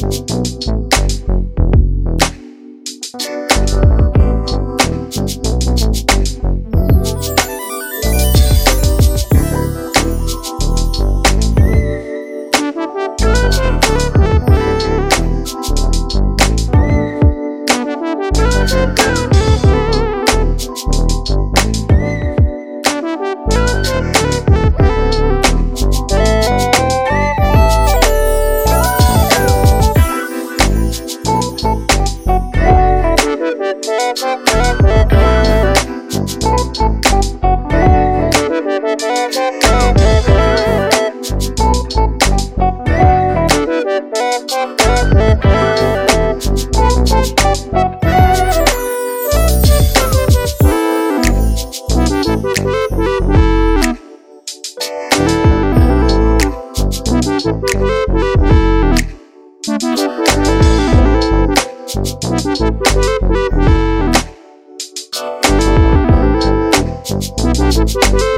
Thank you. Thank